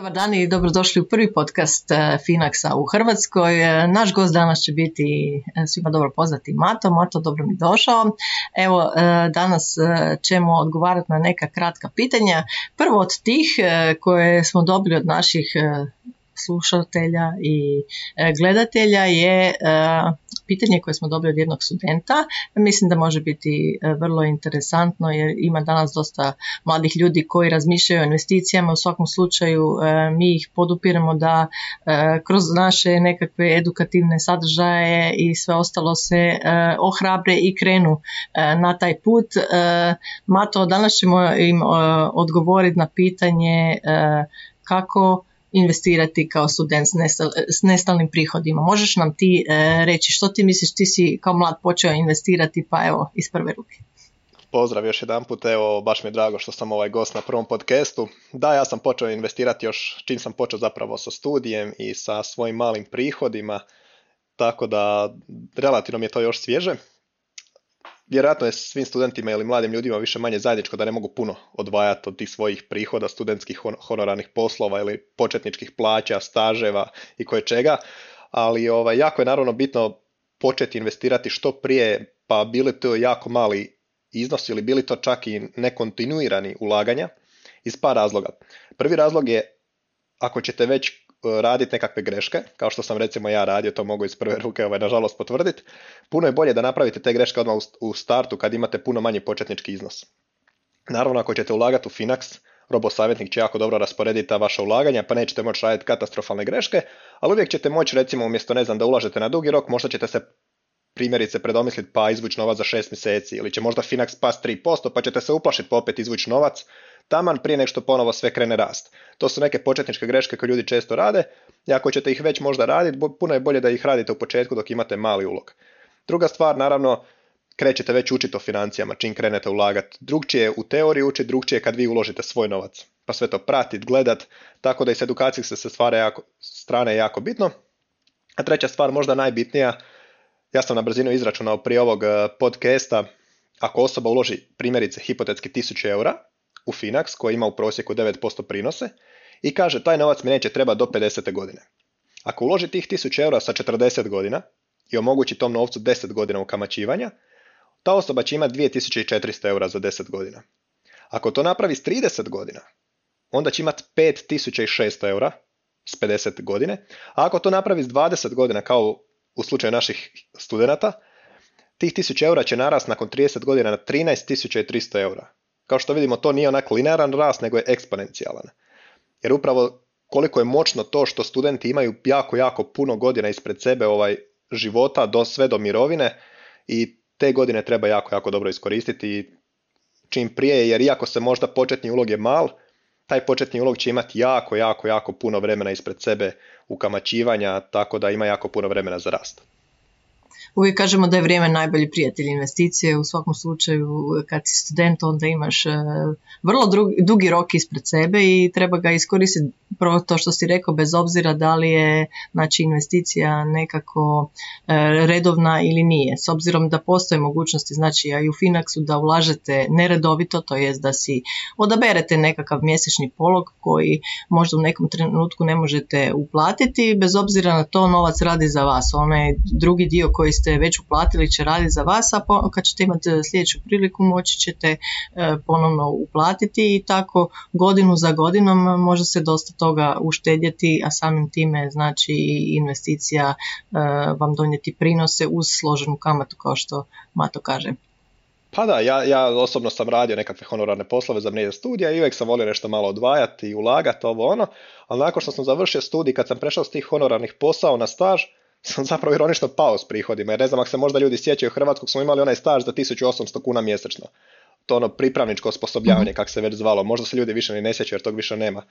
Dobar dan i dobrodošli u prvi podcast e, Finaxa u Hrvatskoj. E, naš gost danas će biti e, svima dobro poznati Mato. Mato, dobro mi došao. Evo, danas ćemo odgovarati na neka kratka pitanja. Prvo od tih koje smo dobili od naših slušatelja i e, gledatelja je e, pitanje koje smo dobili od jednog studenta. Mislim da može biti e, vrlo interesantno jer ima danas dosta mladih ljudi koji razmišljaju o investicijama. U svakom slučaju mi ih podupiramo da kroz naše nekakve edukativne sadržaje i sve ostalo se ohrabre i krenu na taj put. Mato, danas ćemo im odgovoriti na pitanje kako investirati kao student s nestalnim prihodima. Možeš nam ti e, reći što ti misliš, ti si kao mlad počeo investirati pa evo iz prve ruke. Pozdrav još jedan put, evo baš mi je drago što sam ovaj gost na prvom podcastu. Da, ja sam počeo investirati još čim sam počeo zapravo sa studijem i sa svojim malim prihodima, tako da relativno mi je to još svježe vjerojatno je svim studentima ili mladim ljudima više manje zajedničko da ne mogu puno odvajati od tih svojih prihoda, studentskih honorarnih poslova ili početničkih plaća, staževa i koje čega, ali ovaj, jako je naravno bitno početi investirati što prije, pa bili to jako mali iznos ili bili to čak i nekontinuirani ulaganja iz par razloga. Prvi razlog je ako ćete već raditi nekakve greške, kao što sam recimo ja radio, to mogu iz prve ruke ovaj, nažalost potvrditi, puno je bolje da napravite te greške odmah u startu kad imate puno manji početnički iznos. Naravno, ako ćete ulagati u Finax, robo savjetnik će jako dobro rasporediti ta vaša ulaganja, pa nećete moći raditi katastrofalne greške, ali uvijek ćete moći recimo umjesto ne znam da ulažete na dugi rok, možda ćete se primjerice predomisliti pa izvući novac za 6 mjeseci ili će možda Finax pas 3% pa ćete se uplašiti pa opet izvući novac taman prije nek što ponovo sve krene rast. To su neke početničke greške koje ljudi često rade i ako ćete ih već možda raditi, puno je bolje da ih radite u početku dok imate mali ulog. Druga stvar, naravno, krećete već učiti o financijama čim krenete ulagati. Drugčije u teoriji učiti, drugčije kad vi uložite svoj novac. Pa sve to pratiti, gledat, tako da i s edukacijske se stvara jako, strane jako bitno. A treća stvar, možda najbitnija, ja sam na brzinu izračunao prije ovog eh, podcasta, ako osoba uloži primjerice hipotetski 1000 eura, u Finax koji ima u prosjeku 9% prinose i kaže taj novac mi neće treba do 50. godine. Ako uloži tih 1000 eura sa 40 godina i omogući tom novcu 10 godina ukamaćivanja, ta osoba će imati 2400 eura za 10 godina. Ako to napravi s 30 godina, onda će imati 5600 eura s 50 godine, a ako to napravi s 20 godina kao u slučaju naših studenata, tih 1000 eura će narast nakon 30 godina na 13.300 eura. Kao što vidimo, to nije onak linearan rast, nego je eksponencijalan. Jer upravo koliko je moćno to što studenti imaju jako, jako puno godina ispred sebe ovaj života do sve do mirovine i te godine treba jako, jako dobro iskoristiti čim prije, jer iako se možda početni ulog je mal, taj početni ulog će imati jako, jako, jako puno vremena ispred sebe ukamaćivanja, tako da ima jako puno vremena za rast uvijek kažemo da je vrijeme najbolji prijatelj investicije. U svakom slučaju kad si student onda imaš e, vrlo dugi rok ispred sebe i treba ga iskoristiti prvo to što si rekao bez obzira da li je znači, investicija nekako e, redovna ili nije. S obzirom da postoje mogućnosti znači i u Finaxu da ulažete neredovito, to jest da si odaberete nekakav mjesečni polog koji možda u nekom trenutku ne možete uplatiti, bez obzira na to novac radi za vas. Onaj drugi dio koji ste već uplatili će raditi za vas, a kad ćete imati sljedeću priliku moći ćete e, ponovno uplatiti i tako godinu za godinom može se dosta toga uštedjeti, a samim time znači investicija e, vam donijeti prinose uz složenu kamatu kao što Mato kaže. Pa da, ja, ja osobno sam radio nekakve honorarne poslove za vrijeme studija i uvijek sam volio nešto malo odvajati i ulagati ovo ono, ali nakon što sam završio studij, kad sam prešao s tih honorarnih posao na staž, sam zapravo ironično pao s prihodima, jer ne znam ako se možda ljudi sjećaju Hrvatskog, smo imali onaj staž za 1800 kuna mjesečno. To ono pripravničko osposobljavanje, mm kak se već zvalo. Možda se ljudi više ni ne sjećaju jer tog više nema.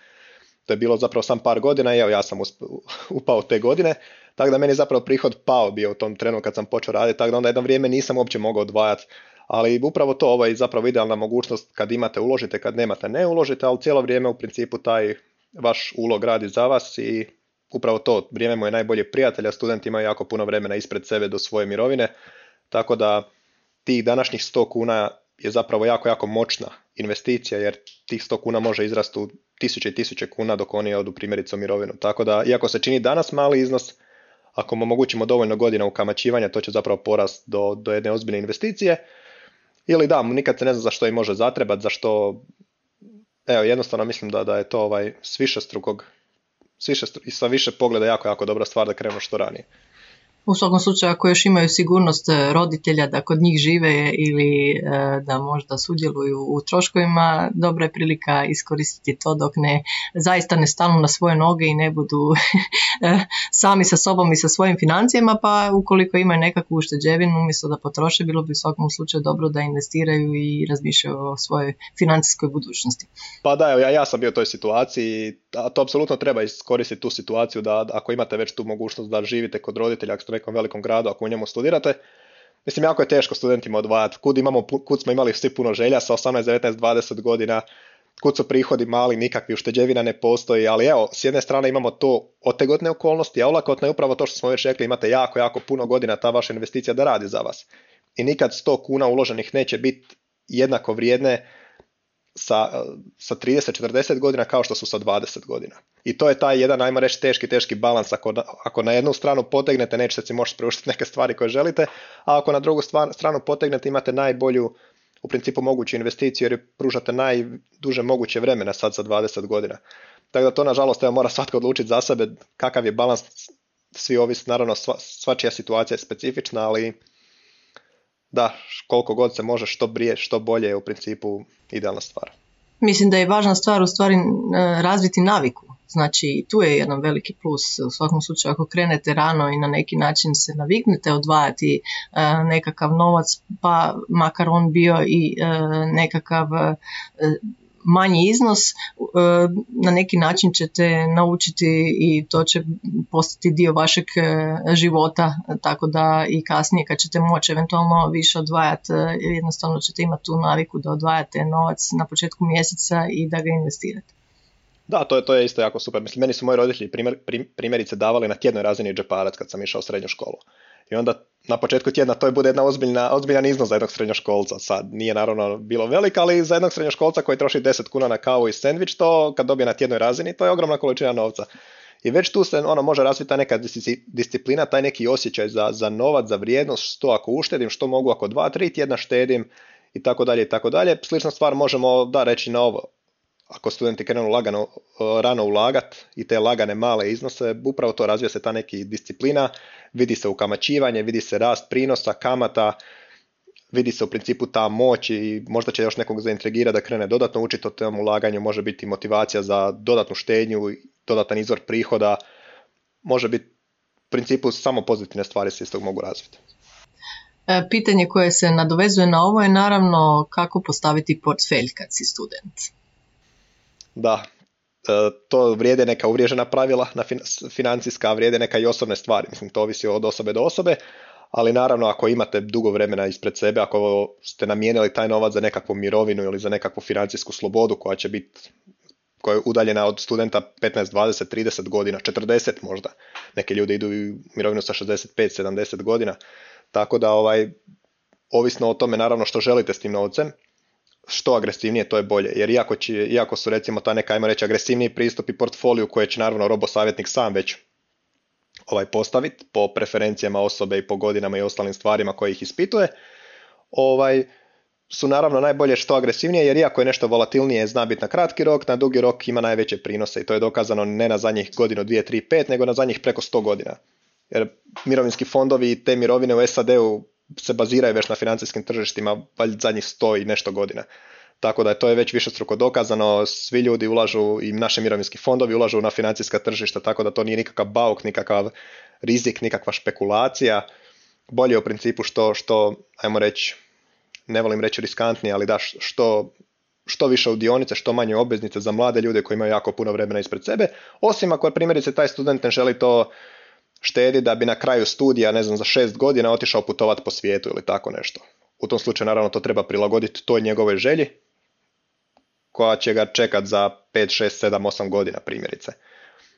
To je bilo zapravo sam par godina i evo ja sam upao te godine, tako da meni zapravo prihod pao bio u tom trenu kad sam počeo raditi, tako da onda jedno vrijeme nisam uopće mogao odvajati. Ali upravo to, ovo je zapravo idealna mogućnost kad imate uložite, kad nemate ne uložite, ali cijelo vrijeme u principu taj vaš ulog radi za vas i upravo to, vrijeme mu je najbolje prijatelj, a studenti imaju jako puno vremena ispred sebe do svoje mirovine, tako da tih današnjih 100 kuna je zapravo jako, jako moćna investicija, jer tih 100 kuna može izrasti u tisuće i tisuće kuna dok oni odu primjerice u mirovinu. Tako da, iako se čini danas mali iznos, ako mu omogućimo dovoljno godina ukamaćivanja, to će zapravo porast do, do jedne ozbiljne investicije. Ili da, nikad se ne zna za što im može zatrebat, za što, evo, jednostavno mislim da, da je to ovaj, s više i sa više pogleda jako, jako dobra stvar da krenu što ranije. U svakom slučaju ako još imaju sigurnost e, roditelja da kod njih žive ili e, da možda sudjeluju u troškovima, dobra je prilika iskoristiti to dok ne zaista ne stanu na svoje noge i ne budu e, sami sa sobom i sa svojim financijama, pa ukoliko imaju nekakvu ušteđevinu umjesto da potroše, bilo bi u svakom slučaju dobro da investiraju i razmišljaju o svojoj financijskoj budućnosti. Pa da, ja, ja sam bio u toj situaciji, a to apsolutno treba iskoristiti tu situaciju da ako imate već tu mogućnost da živite kod roditelja, ako ste nekom velikom gradu, ako u njemu studirate, mislim jako je teško studentima odvajati. Kud, imamo, kud smo imali svi puno želja sa 18, 19, 20 godina, kud su prihodi mali, nikakvi ušteđevina ne postoji, ali evo, s jedne strane imamo to otegotne okolnosti, a olakotne je upravo to što smo već rekli, imate jako, jako puno godina ta vaša investicija da radi za vas. I nikad 100 kuna uloženih neće biti jednako vrijedne sa, sa 30-40 godina kao što su sa 20 godina. I to je taj jedan, ajmo reći, teški, teški balans. Ako, ako na jednu stranu potegnete, nećete si možete priuštiti neke stvari koje želite, a ako na drugu stranu potegnete, imate najbolju, u principu moguću investiciju jer pružate najduže moguće vremena sad sa 20 godina. Tako da to nažalost evo, mora svatko odlučiti za sebe kakav je balans, svi ovisi, naravno sva, svačija situacija je specifična, ali da, koliko god se može što brije, što bolje je u principu idealna stvar. Mislim da je važna stvar u stvari e, razviti naviku. Znači tu je jedan veliki plus u svakom slučaju ako krenete rano i na neki način se naviknete odvajati e, nekakav novac pa makar on bio i e, nekakav manji iznos, e, na neki način ćete naučiti i to će postati dio vašeg e, života, tako da i kasnije kad ćete moći eventualno više odvajati, e, jednostavno ćete imati tu naviku da odvajate novac na početku mjeseca i da ga investirate. Da, to je, to je isto jako super. Mislim, meni su moji roditelji primjer, primjerice davali na tjednoj razini džeparac kad sam išao u srednju školu. I onda na početku tjedna to je bude jedna ozbiljna, ozbiljan iznos za jednog srednjoškolca. Sad nije naravno bilo veliko, ali za jednog srednjoškolca koji troši 10 kuna na kavu i sendvič, to kad dobije na tjednoj razini, to je ogromna količina novca. I već tu se ono može razviti ta neka disciplina, taj neki osjećaj za, za novac, za vrijednost, što ako uštedim, što mogu ako dva, tri tjedna štedim i tako dalje i tako dalje. Slična stvar možemo da reći na ovo ako studenti krenu lagano, rano ulagat i te lagane male iznose, upravo to razvija se ta neki disciplina, vidi se ukamaćivanje, vidi se rast prinosa, kamata, vidi se u principu ta moć i možda će još nekog zaintrigirati da krene dodatno učiti o tom ulaganju, može biti motivacija za dodatnu štednju, dodatan izvor prihoda, može biti u principu samo pozitivne stvari se iz tog mogu razviti. E, pitanje koje se nadovezuje na ovo je naravno kako postaviti portfelj kad si student da e, to vrijede neka uvriježena pravila na financijska, vrijede neka i osobne stvari. Mislim, to ovisi od osobe do osobe, ali naravno ako imate dugo vremena ispred sebe, ako ste namijenili taj novac za nekakvu mirovinu ili za nekakvu financijsku slobodu koja će biti koja je udaljena od studenta 15, 20, 30 godina, 40 možda. Neki ljudi idu u mirovinu sa 65, 70 godina. Tako da ovaj, ovisno o tome naravno što želite s tim novcem, što agresivnije to je bolje. Jer iako, će, iako su recimo ta neka, ajmo reći, agresivniji pristup i portfoliju koje će naravno robo savjetnik sam već ovaj postaviti po preferencijama osobe i po godinama i ostalim stvarima koje ih ispituje, ovaj, su naravno najbolje što agresivnije jer iako je nešto volatilnije zna biti na kratki rok, na dugi rok ima najveće prinose i to je dokazano ne na zadnjih godinu, dvije, tri, pet, nego na zadnjih preko 100 godina. Jer mirovinski fondovi i te mirovine u SAD-u se baziraju već na financijskim tržištima valjda zadnjih sto i nešto godina. Tako da je to je već više struko dokazano, svi ljudi ulažu i naši mirovinski fondovi ulažu na financijska tržišta, tako da to nije nikakav bauk, nikakav rizik, nikakva špekulacija. Bolje u principu što, što ajmo reći, ne volim reći riskantnije, ali da što, što više u dionice, što manje obveznice za mlade ljude koji imaju jako puno vremena ispred sebe, osim ako primjerice taj student ne želi to štedi da bi na kraju studija, ne znam, za šest godina otišao putovati po svijetu ili tako nešto. U tom slučaju naravno to treba prilagoditi toj njegove želji koja će ga čekat za 5, 6, 7, 8 godina primjerice.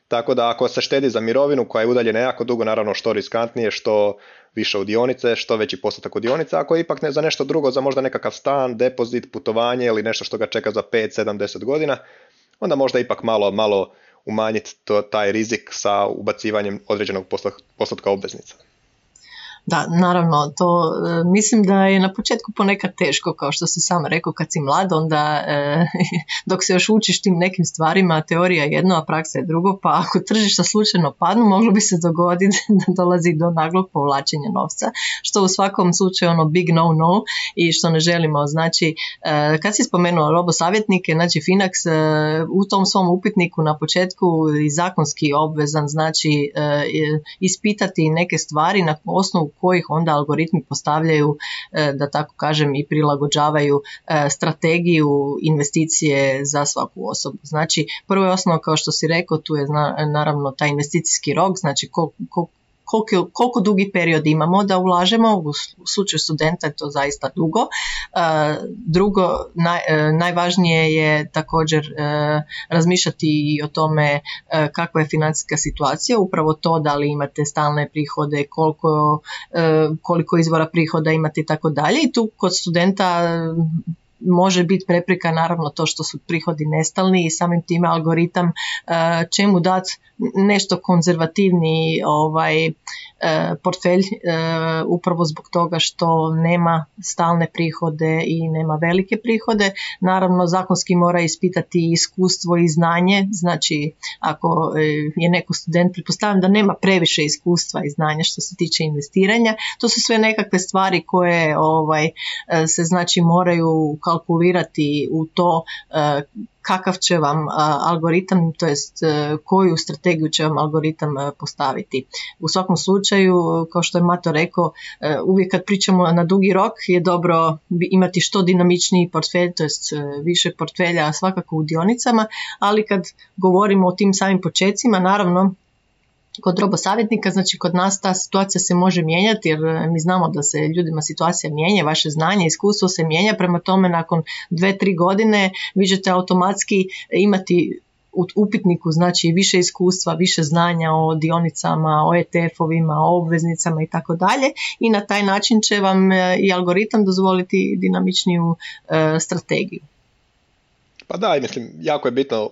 Tako da ako se štedi za mirovinu koja je udaljena jako dugo, naravno što riskantnije, što više u dionice, što veći postotak u dionice, ako ipak ne za nešto drugo, za možda nekakav stan, depozit, putovanje ili nešto što ga čeka za 5, 7, 10 godina, onda možda ipak malo, malo umanjiti to, taj rizik sa ubacivanjem određenog postotka obveznica. Da, naravno, to e, mislim da je na početku ponekad teško, kao što si sam rekao, kad si mlad, onda e, dok se još učiš tim nekim stvarima, teorija je jedno, a praksa je drugo, pa ako tržišta slučajno padnu, moglo bi se dogoditi da dolazi do naglog povlačenja novca, što u svakom slučaju ono big no no i što ne želimo. Znači, e, kad si spomenuo robo savjetnike, znači Finax u tom svom upitniku na početku i zakonski obvezan, znači ispitati neke stvari na osnovu kojih onda algoritmi postavljaju, e, da tako kažem, i prilagođavaju e, strategiju investicije za svaku osobu. Znači, prvo je osnovno, kao što si rekao, tu je naravno taj investicijski rok, znači koliko koliko, koliko dugi period imamo da ulažemo, u slučaju studenta je to zaista dugo. E, drugo, e, najvažnije je također e, razmišljati i o tome kakva je financijska situacija, upravo to da li imate stalne prihode, koliko, koliko izvora prihoda imate i tako dalje. I tu kod studenta može biti prepreka naravno to što su prihodi nestalni i samim time algoritam e, čemu dati nešto konzervativni ovaj e, portfelj e, upravo zbog toga što nema stalne prihode i nema velike prihode. Naravno zakonski mora ispitati iskustvo i znanje, znači ako je neko student pretpostavljam da nema previše iskustva i znanja što se tiče investiranja, to su sve nekakve stvari koje ovaj se znači moraju kalkulirati u to e, kakav će vam e, algoritam, to jest e, koju strategiju će vam algoritam postaviti. U svakom slučaju, kao što je Mato rekao, uvijek kad pričamo na dugi rok je dobro imati što dinamičniji portfelj, to jest više portfelja svakako u dionicama, ali kad govorimo o tim samim počecima, naravno kod robosavjetnika, znači kod nas ta situacija se može mijenjati jer e, mi znamo da se ljudima situacija mijenja, vaše znanje, iskustvo se mijenja, prema tome nakon dve, tri godine vi ćete automatski imati u upitniku znači više iskustva, više znanja o dionicama, o ETF-ovima, o obveznicama i tako dalje i na taj način će vam e, i algoritam dozvoliti dinamičniju e, strategiju. Pa da, mislim, jako je bitno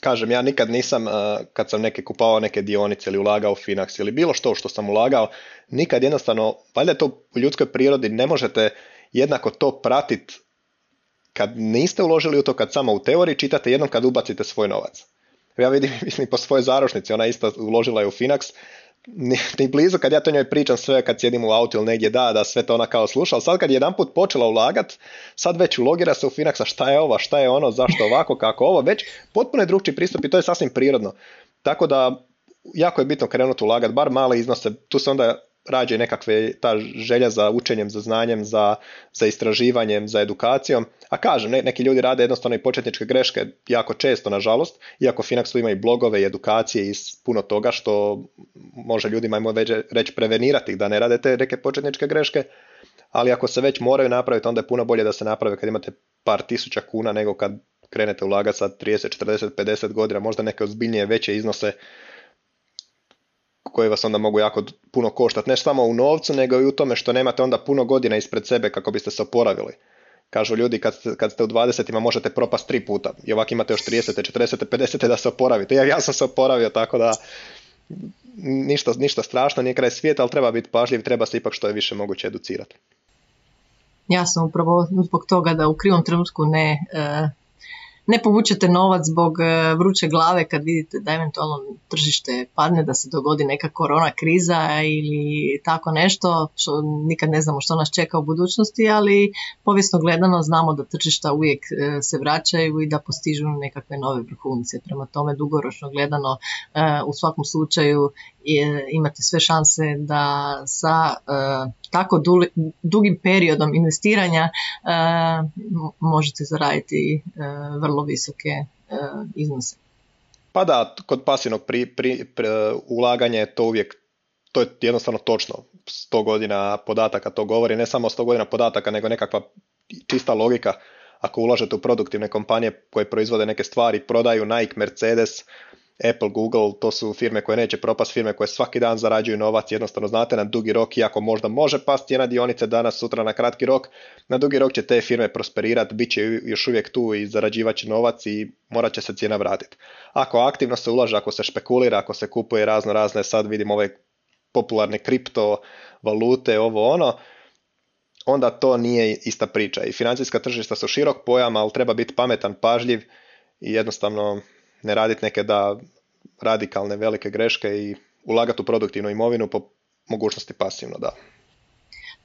kažem, ja nikad nisam, uh, kad sam neke kupao neke dionice ili ulagao u Finax ili bilo što što sam ulagao, nikad jednostavno, valjda je to u ljudskoj prirodi, ne možete jednako to pratiti kad niste uložili u to, kad samo u teoriji čitate, jednom kad ubacite svoj novac. Ja vidim, mislim, po svojoj zaručnici, ona isto uložila je u Finax, ni, blizu kad ja to njoj pričam sve kad sjedim u autu ili negdje da, da sve to ona kao sluša, ali sad kad je jedan put počela ulagat, sad već ulogira se u Finaxa šta je ovo, šta je ono, zašto ovako, kako ovo, već potpuno je drugčiji pristup i to je sasvim prirodno. Tako da jako je bitno krenuti ulagati, bar male iznose, tu se onda rađe nekakve ta želja za učenjem, za znanjem, za, za istraživanjem, za edukacijom. A kažem, neki ljudi rade jednostavno i početničke greške jako često, nažalost, iako Finaxu ima i blogove i edukacije i puno toga što može ljudima ajmo reći prevenirati da ne rade te neke početničke greške, ali ako se već moraju napraviti, onda je puno bolje da se naprave kad imate par tisuća kuna nego kad krenete ulagati sa 30, 40, 50 godina, možda neke ozbiljnije veće iznose koji vas onda mogu jako puno koštati, ne samo u novcu, nego i u tome što nemate onda puno godina ispred sebe kako biste se oporavili. Kažu ljudi kad kad ste u 20 možete propast tri puta i ovako imate još 30, 40, 50 da se oporavite. Ja, ja sam se oporavio tako da ništa, ništa strašno, nije kraj svijeta, ali treba biti pažljiv, treba se ipak što je više moguće educirati. Ja sam upravo zbog toga da u krivom trenutku ne e, ne povučete novac zbog e, vruće glave kad vidite da eventualno tržište padne, da se dogodi neka korona kriza ili tako nešto, što nikad ne znamo što nas čeka u budućnosti, ali povijesno gledano znamo da tržišta uvijek e, se vraćaju i da postižu nekakve nove vrhunce. Prema tome dugoročno gledano e, u svakom slučaju imate sve šanse da sa tako dugim periodom investiranja možete zaraditi vrlo vrlo visoke e, iznose. Pa da, kod pasivnog pri, pri, ulaganja je to uvijek, to je jednostavno točno. 100 godina podataka to govori, ne samo 100 godina podataka, nego nekakva čista logika. Ako ulažete u produktivne kompanije koje proizvode neke stvari, prodaju Nike, Mercedes, Apple, Google, to su firme koje neće propast, firme koje svaki dan zarađuju novac, jednostavno znate na dugi rok, iako možda može pasti jedna dionice danas, sutra na kratki rok, na dugi rok će te firme prosperirati, bit će još uvijek tu i zarađivat će novac i morat će se cijena vratiti. Ako aktivno se ulaže, ako se špekulira, ako se kupuje razno razne, sad vidimo ove popularne kripto valute, ovo ono, onda to nije ista priča. I financijska tržišta su širok pojam, ali treba biti pametan, pažljiv i jednostavno ne raditi neke da radikalne velike greške i ulagati u produktivnu imovinu po mogućnosti pasivno, da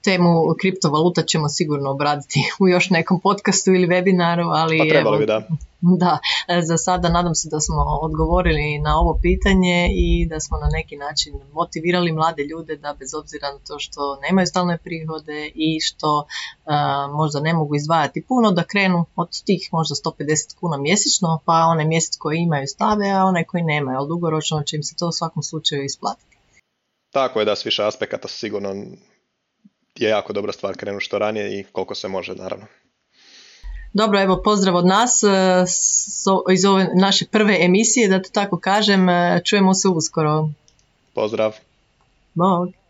temu kriptovaluta ćemo sigurno obraditi u još nekom podcastu ili webinaru, ali pa evo, bi, da. da, za sada nadam se da smo odgovorili na ovo pitanje i da smo na neki način motivirali mlade ljude da bez obzira na to što nemaju stalne prihode i što možda ne mogu izdvajati puno, da krenu od tih možda 150 kuna mjesečno, pa onaj mjesec koji imaju stave, a onaj koji nemaju, ali dugoročno će im se to u svakom slučaju isplatiti. Tako je da s više aspekata sigurno je jako dobra stvar krenu što ranije i koliko se može naravno. Dobro, evo pozdrav od nas e, iz ove naše prve emisije, da to tako kažem. E, čujemo se uskoro. Pozdrav. Bog.